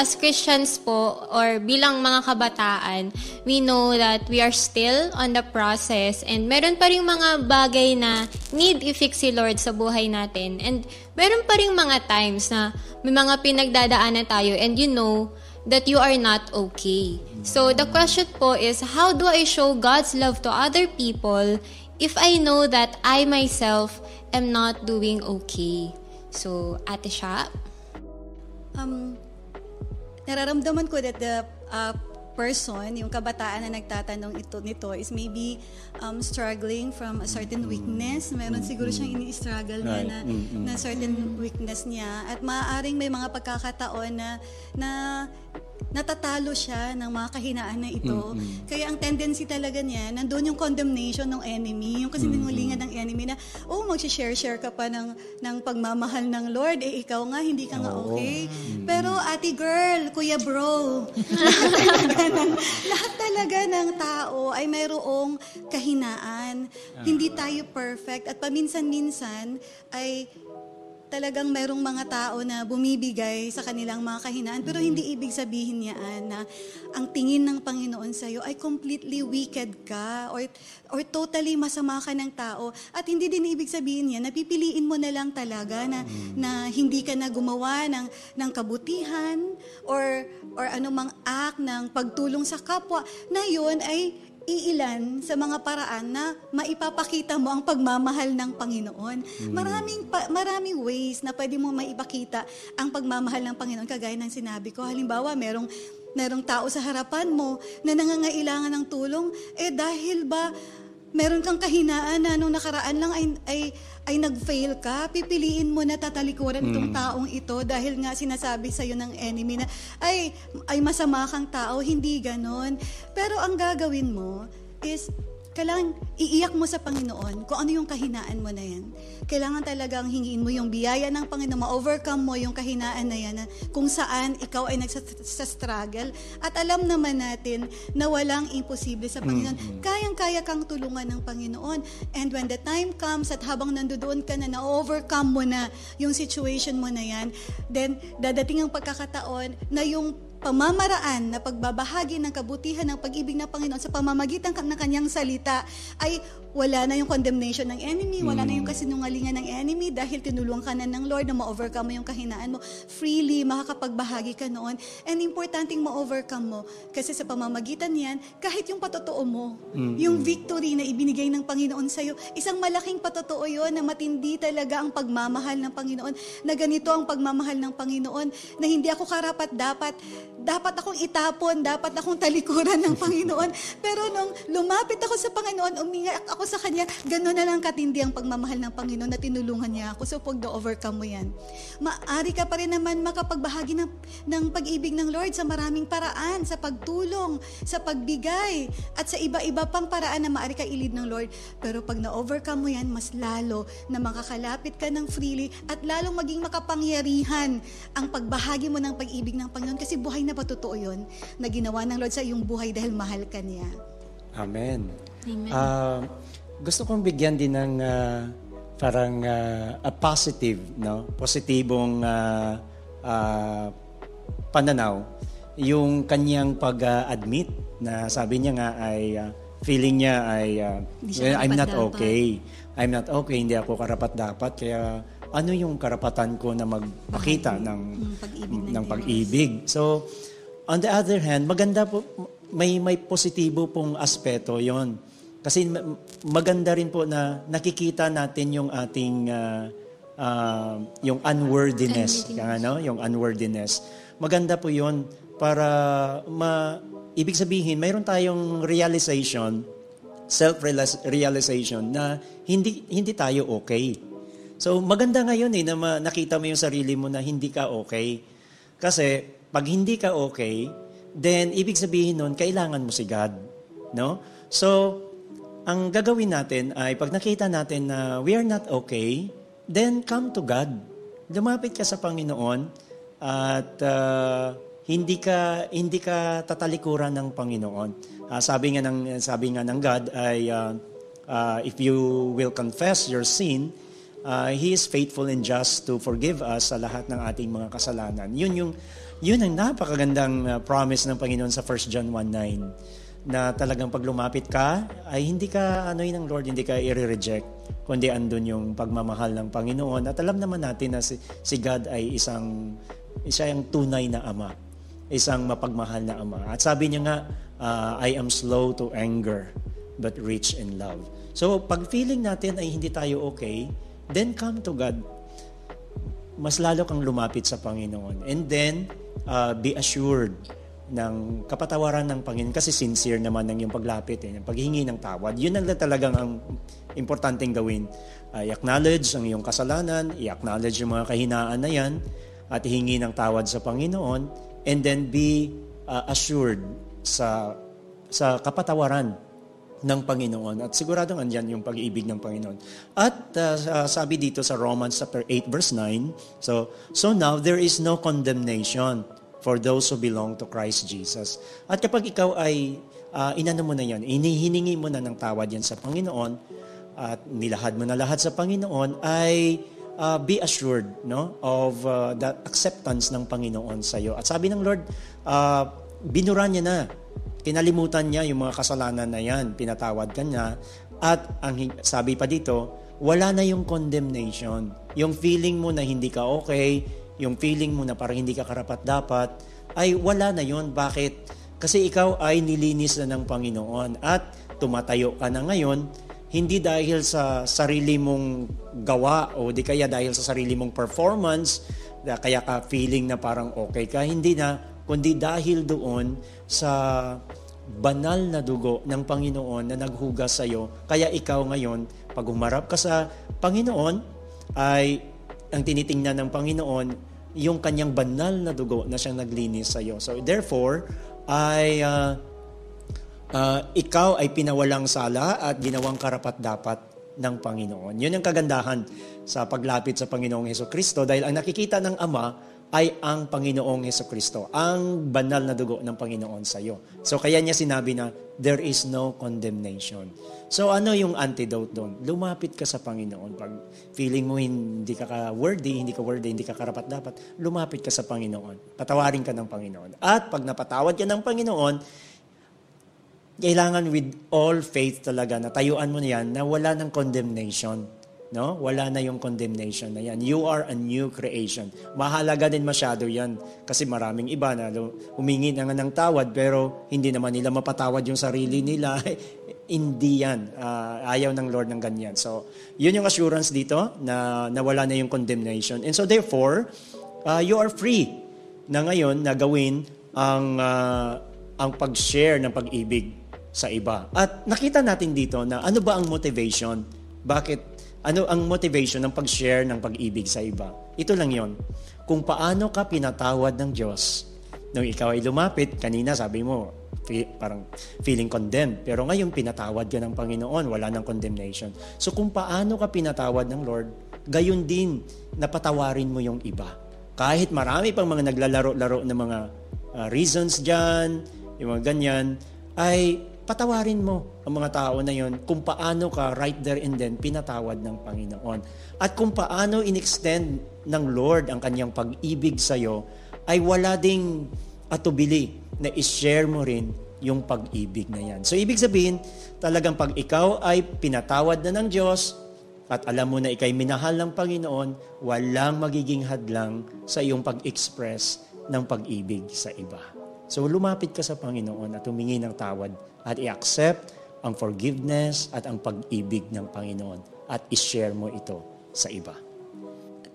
as Christians po, or bilang mga kabataan, we know that we are still on the process and meron pa rin mga bagay na need i-fix si Lord sa buhay natin. And meron pa rin mga times na may mga pinagdadaanan tayo and you know that you are not okay. So the question po is, how do I show God's love to other people if I know that I myself am not doing okay? So, Ate Sha? Um, nararamdaman ko that the uh, person, yung kabataan na nagtatanong ito nito is maybe um, struggling from a certain weakness. Meron siguro siyang ini-struggle niya na, na certain weakness niya. At maaaring may mga pagkakataon na, na natatalo siya ng mga kahinaan na ito. Mm-hmm. Kaya ang tendency talaga niya, nandun yung condemnation ng enemy, yung kasi mm-hmm. ng enemy na, oh, mag-share-share ka pa ng, ng pagmamahal ng Lord, eh ikaw nga, hindi ka nga okay. Mm-hmm. Pero ate girl, kuya bro, ng, lahat talaga ng tao ay mayroong kahinaan. Hindi tayo perfect at paminsan-minsan ay talagang merong mga tao na bumibigay sa kanilang mga kahinaan. Pero hindi ibig sabihin niya na ang tingin ng Panginoon sa iyo ay completely wicked ka or, or totally masama ka ng tao. At hindi din ibig sabihin niya na pipiliin mo na lang talaga na, na hindi ka na gumawa ng, ng kabutihan or, or anumang act ng pagtulong sa kapwa na yun ay iilan sa mga paraan na maipapakita mo ang pagmamahal ng Panginoon. Mm. Maraming pa, maraming ways na pwede mo maipakita ang pagmamahal ng Panginoon kagaya ng sinabi ko. Halimbawa, merong merong tao sa harapan mo na nangangailangan ng tulong, eh dahil ba meron kang kahinaan na nung nakaraan lang ay, ay, ay nag-fail ka, pipiliin mo na tatalikuran mm. itong taong ito dahil nga sinasabi sa iyo ng enemy na ay, ay masama kang tao, hindi ganon. Pero ang gagawin mo is kailangan iiyak mo sa Panginoon kung ano yung kahinaan mo na yan. Kailangan talagang hingiin mo yung biyaya ng Panginoon, ma-overcome mo yung kahinaan na yan, na kung saan ikaw ay nagsa-struggle. At alam naman natin na walang imposible sa Panginoon. Mm-hmm. Kayang-kaya kang tulungan ng Panginoon. And when the time comes at habang nandoon ka na, na-overcome mo na yung situation mo na yan, then dadating ang pagkakataon na yung pamamaraan na pagbabahagi ng kabutihan ng pag-ibig ng Panginoon sa pamamagitan ng kanyang salita ay wala na yung condemnation ng enemy, wala na yung mm. kasinungalingan ng enemy dahil tinulungan ka na ng Lord na ma-overcome mo yung kahinaan mo. Freely, makakapagbahagi ka noon. And importanteng ma-overcome mo kasi sa pamamagitan niyan, kahit yung patotoo mo, mm-hmm. yung victory na ibinigay ng Panginoon sa iyo, isang malaking patotoo yon na matindi talaga ang pagmamahal ng Panginoon, na ganito ang pagmamahal ng Panginoon, na hindi ako karapat dapat, dapat akong itapon, dapat akong talikuran ng Panginoon. Pero nung lumapit ako sa Panginoon, umingat ako ako sa Kanya, gano'n na lang katindi ang pagmamahal ng Panginoon na tinulungan niya ako. So, pag overcome mo yan, maari ka pa rin naman makapagbahagi ng, ng pag-ibig ng Lord sa maraming paraan, sa pagtulong, sa pagbigay, at sa iba-iba pang paraan na maari ka ilid ng Lord. Pero pag na-overcome mo yan, mas lalo na makakalapit ka ng freely at lalong maging makapangyarihan ang pagbahagi mo ng pag-ibig ng Panginoon kasi buhay na patotoo yun na ginawa ng Lord sa iyong buhay dahil mahal ka niya. Amen. Amen. Uh, gusto kong bigyan din ng uh, parang uh, a positive, no? Positibong uh, uh, pananaw yung kanyang pag-admit na sabi niya nga ay uh, feeling niya ay uh, I'm not okay. I'm not okay, hindi ako karapat dapat kaya ano yung karapatan ko na magpakita ng pag-ibig ng pag-ibig. So on the other hand, maganda po may may positibo pong aspeto 'yon kasi maganda rin po na nakikita natin yung ating uh, uh, yung unworthiness, kaya no, yung unworthiness. Maganda po 'yon para ma ibig sabihin mayroon tayong realization, self-realization na hindi hindi tayo okay. So maganda ngayon eh na nakita mo yung sarili mo na hindi ka okay. Kasi pag hindi ka okay, then ibig sabihin nun kailangan mo si God, no? So ang gagawin natin ay pag nakita natin na we are not okay, then come to God. Lumapit ka sa Panginoon at uh, hindi ka hindi ka tatalikuran ng Panginoon. Uh, sabi nga ng sabi nga ng God ay uh, uh, if you will confess your sin, uh, he is faithful and just to forgive us sa lahat ng ating mga kasalanan. Yun yung Yun ang napakagandang uh, promise ng Panginoon sa 1 John 1.9 na talagang pag lumapit ka, ay hindi ka ano ng Lord, hindi ka i-reject, kundi andun yung pagmamahal ng Panginoon. At alam naman natin na si, si God ay isang, isa yung tunay na Ama, isang mapagmahal na Ama. At sabi niya nga, uh, I am slow to anger, but rich in love. So, pag feeling natin ay hindi tayo okay, then come to God. Mas lalo kang lumapit sa Panginoon. And then, uh, be assured ng kapatawaran ng Panginoon kasi sincere naman ng yung paglapit, eh, yung paghingi ng tawad. Yun ang talagang ang importanteng gawin. Uh, i-acknowledge ang iyong kasalanan, i-acknowledge yung mga kahinaan na yan, at hingi ng tawad sa Panginoon, and then be uh, assured sa sa kapatawaran ng Panginoon. At siguradong andyan yung pag-ibig ng Panginoon. At uh, sabi dito sa Romans chapter 8 verse 9, so so now there is no condemnation for those who belong to Christ Jesus. At kapag ikaw ay uh, inano mo na yan, inihiningi mo na ng tawad yan sa Panginoon, at nilahad mo na lahat sa Panginoon, ay uh, be assured no, of uh, the acceptance ng Panginoon sa iyo. At sabi ng Lord, uh, binura niya na, kinalimutan niya yung mga kasalanan na yan, pinatawad ka niya, at ang sabi pa dito, wala na yung condemnation. Yung feeling mo na hindi ka okay, yung feeling mo na parang hindi ka karapat dapat, ay wala na yon Bakit? Kasi ikaw ay nilinis na ng Panginoon at tumatayo ka na ngayon, hindi dahil sa sarili mong gawa o di kaya dahil sa sarili mong performance, kaya ka feeling na parang okay ka, hindi na, kundi dahil doon sa banal na dugo ng Panginoon na naghugas sa iyo. Kaya ikaw ngayon, pag umarap ka sa Panginoon, ay ang tinitingnan ng Panginoon yung kanyang banal na dugo na siyang naglinis sa iyo. So therefore, ay uh, uh, ikaw ay pinawalang sala at ginawang karapat-dapat ng Panginoon. Yun ang kagandahan sa paglapit sa Panginoong Heso Kristo dahil ang nakikita ng Ama ay ang Panginoong Heso Kristo, ang banal na dugo ng Panginoon sa iyo. So kaya niya sinabi na, there is no condemnation. So ano yung antidote doon? Lumapit ka sa Panginoon. Pag feeling mo hindi ka ka-worthy, hindi ka worthy, hindi ka karapat-dapat, lumapit ka sa Panginoon. Patawarin ka ng Panginoon. At pag napatawad ka ng Panginoon, kailangan with all faith talaga na tayuan mo na yan na wala ng condemnation no? Wala na yung condemnation na yan. You are a new creation. Mahalaga din masyado yan kasi maraming iba na humingi na nga ng tawad pero hindi naman nila mapatawad yung sarili nila. hindi yan. Uh, ayaw ng Lord ng ganyan. So, yun yung assurance dito na nawala na yung condemnation. And so therefore, uh, you are free na ngayon na gawin ang uh, ang pag-share ng pag-ibig sa iba. At nakita natin dito na ano ba ang motivation? Bakit ano ang motivation ng pag-share ng pag-ibig sa iba? Ito lang yon. Kung paano ka pinatawad ng Diyos nung ikaw ay lumapit, kanina sabi mo, parang feeling condemned. Pero ngayon, pinatawad ka ng Panginoon, wala ng condemnation. So kung paano ka pinatawad ng Lord, gayon din, napatawarin mo yung iba. Kahit marami pang mga naglalaro-laro ng mga uh, reasons dyan, yung mga ganyan, ay patawarin mo ang mga tao na yon kung paano ka right there and then pinatawad ng Panginoon. At kung paano in-extend ng Lord ang kanyang pag-ibig sa iyo, ay wala ding atubili na i-share mo rin yung pag-ibig na yan. So ibig sabihin, talagang pag ikaw ay pinatawad na ng Diyos at alam mo na ikay minahal ng Panginoon, walang magiging hadlang sa iyong pag-express ng pag-ibig sa iba. So lumapit ka sa Panginoon at humingi ng tawad at i-accept ang forgiveness at ang pag-ibig ng Panginoon at i-share mo ito sa iba.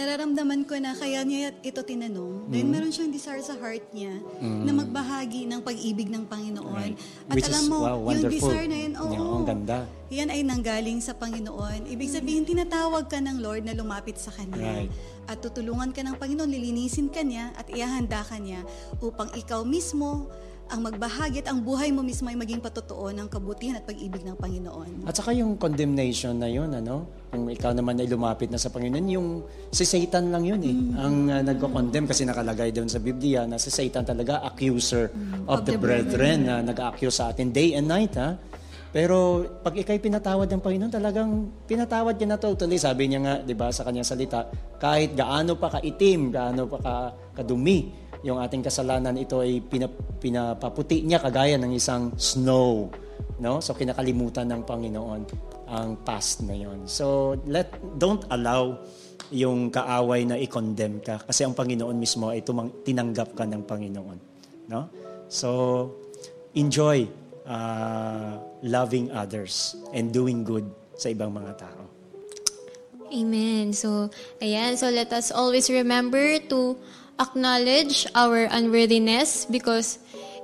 Nararamdaman ko na kaya niya ito tinanong. Mm-hmm. Then meron siyang desire sa heart niya mm-hmm. na magbahagi ng pag-ibig ng Panginoon. Right. At Which alam mo, is, wow, yung desire na yun, oo, oh, ang ganda. Yan ay nanggaling sa Panginoon. Ibig sabihin, tinatawag ka ng Lord na lumapit sa Kanya. Right. At tutulungan ka ng Panginoon, lilinisin ka niya at ihahanda ka niya upang ikaw mismo ang magbahagi at ang buhay mo mismo ay maging patotoo ng kabutihan at pag-ibig ng Panginoon. At saka yung condemnation na yun, ano? Kung ikaw naman ay lumapit na sa Panginoon, yung si Satan lang yun eh. Mm-hmm. Ang uh, nagko-condemn kasi nakalagay doon sa Biblia na si Satan talaga accuser mm-hmm. of, of the, the brethren, na nag-accuse sa atin day and night, ha? Pero pag ikay pinatawad ng Panginoon, talagang pinatawad niya na totally. Sabi niya nga, di ba, sa kanyang salita, kahit gaano pa kaitim, gaano pa ka, kadumi, yung ating kasalanan ito ay pinap, pinapaputi niya kagaya ng isang snow. No? So kinakalimutan ng Panginoon ang past na yon. So let don't allow yung kaaway na i-condemn ka kasi ang Panginoon mismo ay tumang, tinanggap ka ng Panginoon. No? So enjoy uh, loving others and doing good sa ibang mga tao. Amen. So, ayan. So, let us always remember to acknowledge our unworthiness because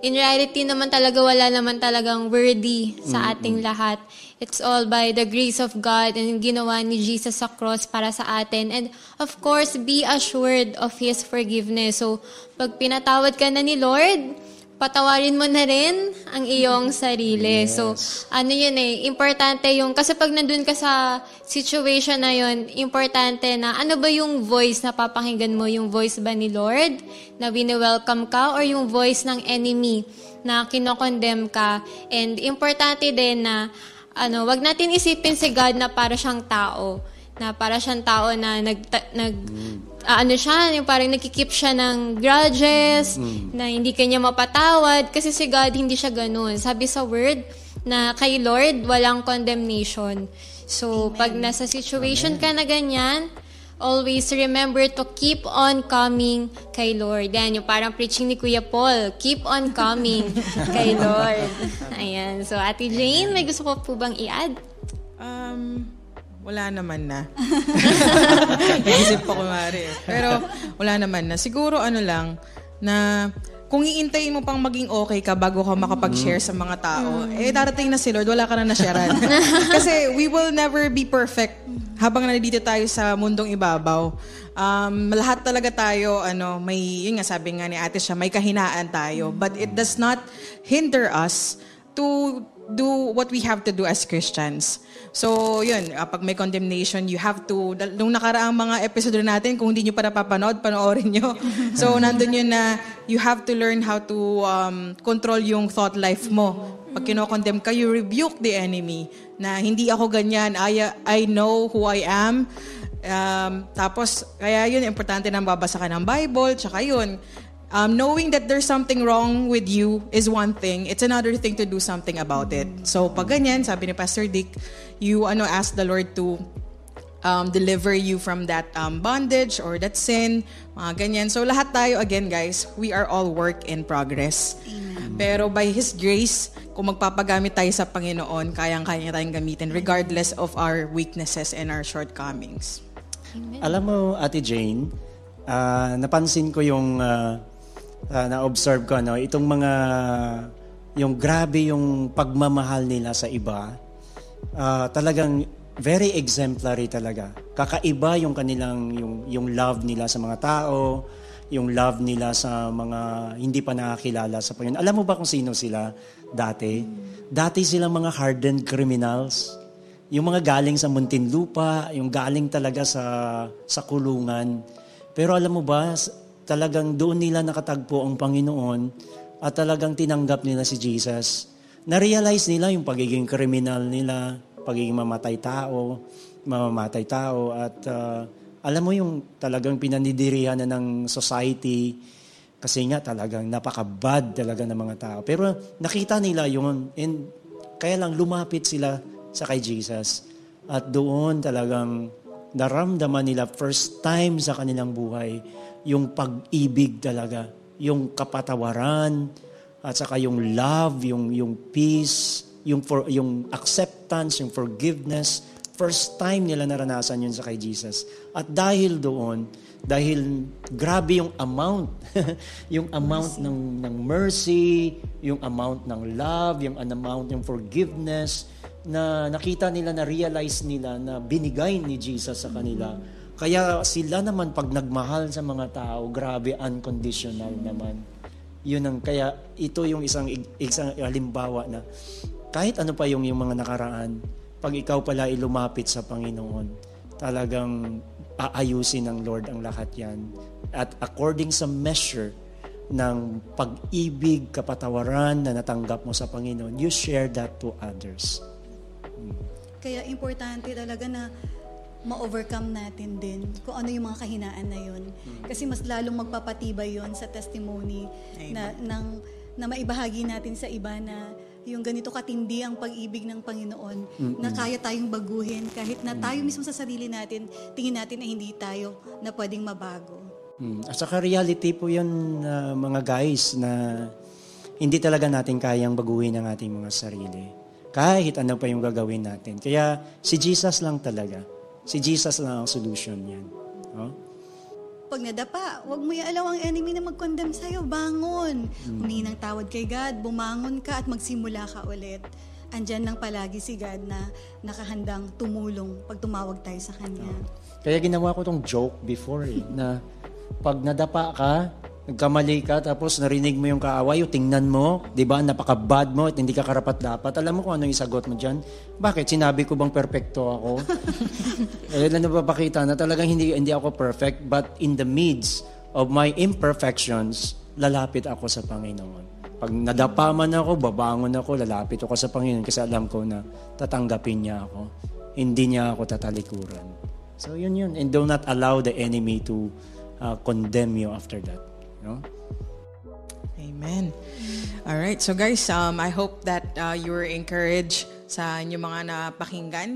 in reality naman talaga wala naman talagang worthy sa ating lahat. It's all by the grace of God and ginawa ni Jesus sa cross para sa atin. And of course, be assured of His forgiveness. So, pag pinatawad ka na ni Lord, patawarin mo na rin ang iyong sarili. Yes. So, ano yun eh, importante yung, kasi pag nandun ka sa situation na yun, importante na ano ba yung voice na papakinggan mo? Yung voice ba ni Lord na wini-welcome ka or yung voice ng enemy na kinokondemn ka? And importante din na, ano, wag natin isipin si God na para siyang tao na para siyang tao na nag, nag ah, ano siya, yung parang nagkikip siya ng grudges, na hindi kanya mapatawad, kasi si God hindi siya ganun. Sabi sa word na kay Lord, walang condemnation. So, pag nasa situation ka na ganyan, always remember to keep on coming kay Lord. Yan, yung parang preaching ni Kuya Paul, keep on coming kay Lord. Ayan. So, Ate Jane, may gusto ko po bang i-add? Um, wala naman na. Nag-isip pa kumari. Pero wala naman na. Siguro ano lang, na kung iintayin mo pang maging okay ka bago ka makapag-share sa mga tao, eh darating na si Lord, wala ka na na-sharean. Kasi we will never be perfect habang nandito tayo sa mundong ibabaw. Um, lahat talaga tayo, ano, may, yun nga sabi nga ni ate siya, may kahinaan tayo. But it does not hinder us to do what we have to do as Christians. So, yun, uh, pag may condemnation, you have to, nung nakaraang mga episode natin, kung hindi nyo pa napapanood, panoorin nyo. So, nandun yun na you have to learn how to um, control yung thought life mo. Pag kinokondemn ka, you rebuke the enemy na hindi ako ganyan, I, I know who I am. Um, tapos, kaya yun, importante na babasa ka ng Bible, tsaka yun, Um, knowing that there's something wrong with you is one thing. It's another thing to do something about it. So, pag ganyan, sabi ni Pastor Dick, you ano ask the Lord to um, deliver you from that um, bondage or that sin, mga ganyan. So, lahat tayo, again, guys, we are all work in progress. Pero by His grace, kung magpapagamit tayo sa Panginoon, kayang-kaya tayong gamitin regardless of our weaknesses and our shortcomings. Alam mo, Ate Jane, ah, napansin ko yung ah, ah, na-observe ko, ano, itong mga, yung grabe yung pagmamahal nila sa iba, ah, talagang very exemplary talaga. Kakaiba yung kanilang, yung, yung love nila sa mga tao, yung love nila sa mga hindi pa nakakilala sa Panginoon. Alam mo ba kung sino sila dati? Dati silang mga hardened criminals. Yung mga galing sa Muntinlupa, yung galing talaga sa, sa kulungan. Pero alam mo ba, talagang doon nila nakatagpo ang Panginoon at talagang tinanggap nila si Jesus. Na-realize nila yung pagiging kriminal nila, pagiging mamatay tao, mamamatay tao at ah, alam mo yung talagang pinanidirihan na ng society kasi nga talagang napaka-bad talaga ng mga tao. Pero nakita nila yun and kaya lang lumapit sila sa kay Jesus. At doon talagang naramdaman nila first time sa kanilang buhay yung pag-ibig talaga, yung kapatawaran, at saka yung love, yung yung peace, yung for, yung acceptance, yung forgiveness. First time nila naranasan yun sa kay Jesus. At dahil doon, dahil grabe yung amount, yung amount ng ng mercy, yung amount ng love, yung amount ng forgiveness na nakita nila na realize nila na binigay ni Jesus sa kanila. Kaya sila naman pag nagmahal sa mga tao, grabe unconditional naman. Yun ang kaya ito yung isang isang halimbawa na kahit ano pa yung yung mga nakaraan, pag ikaw pala ay lumapit sa Panginoon, talagang aayusin ng Lord ang lahat yan. At according sa measure ng pag-ibig, kapatawaran na natanggap mo sa Panginoon, you share that to others. Kaya importante talaga na ma-overcome natin din kung ano yung mga kahinaan na yun. Kasi mas lalong magpapatibay yon sa testimony na, ng, na maibahagi natin sa iba na yung ganito katindi ang pag-ibig ng Panginoon na kaya tayong baguhin kahit na tayo mismo sa sarili natin tingin natin na hindi tayo na pwedeng mabago. Mm. At saka reality po yun, ah, mga guys, na hindi talaga natin kayang baguhin ang ating mga sarili. Kahit ano pa yung gagawin natin. Kaya si Jesus lang talaga. Si Jesus lang ang solution yan. No? Pag nadapa, huwag mo iaalaw ang enemy na mag-condemn sa'yo. Bangon. Humingi ng tawad kay God. Bumangon ka at magsimula ka ulit. Andyan lang palagi si God na nakahandang tumulong pag tumawag tayo sa Kanya. Kaya ginawa ko tong joke before eh, na pag nadapa ka, nagkamali ka, tapos narinig mo yung kaaway, o tingnan mo, di ba, napaka-bad mo at hindi ka karapat-dapat. Alam mo kung ano yung sagot mo dyan? Bakit? Sinabi ko bang perfecto ako? eh, na napapakita na talagang hindi, hindi ako perfect, but in the midst of my imperfections, lalapit ako sa Panginoon. Pag nadapa man ako, babangon ako, lalapit ako sa Panginoon kasi alam ko na tatanggapin niya ako. Hindi niya ako tatalikuran. So yun yun. And do not allow the enemy to uh, condemn you after that. No? Amen. All right. So guys, um, I hope that uh, you were encouraged sa inyong mga napakinggan.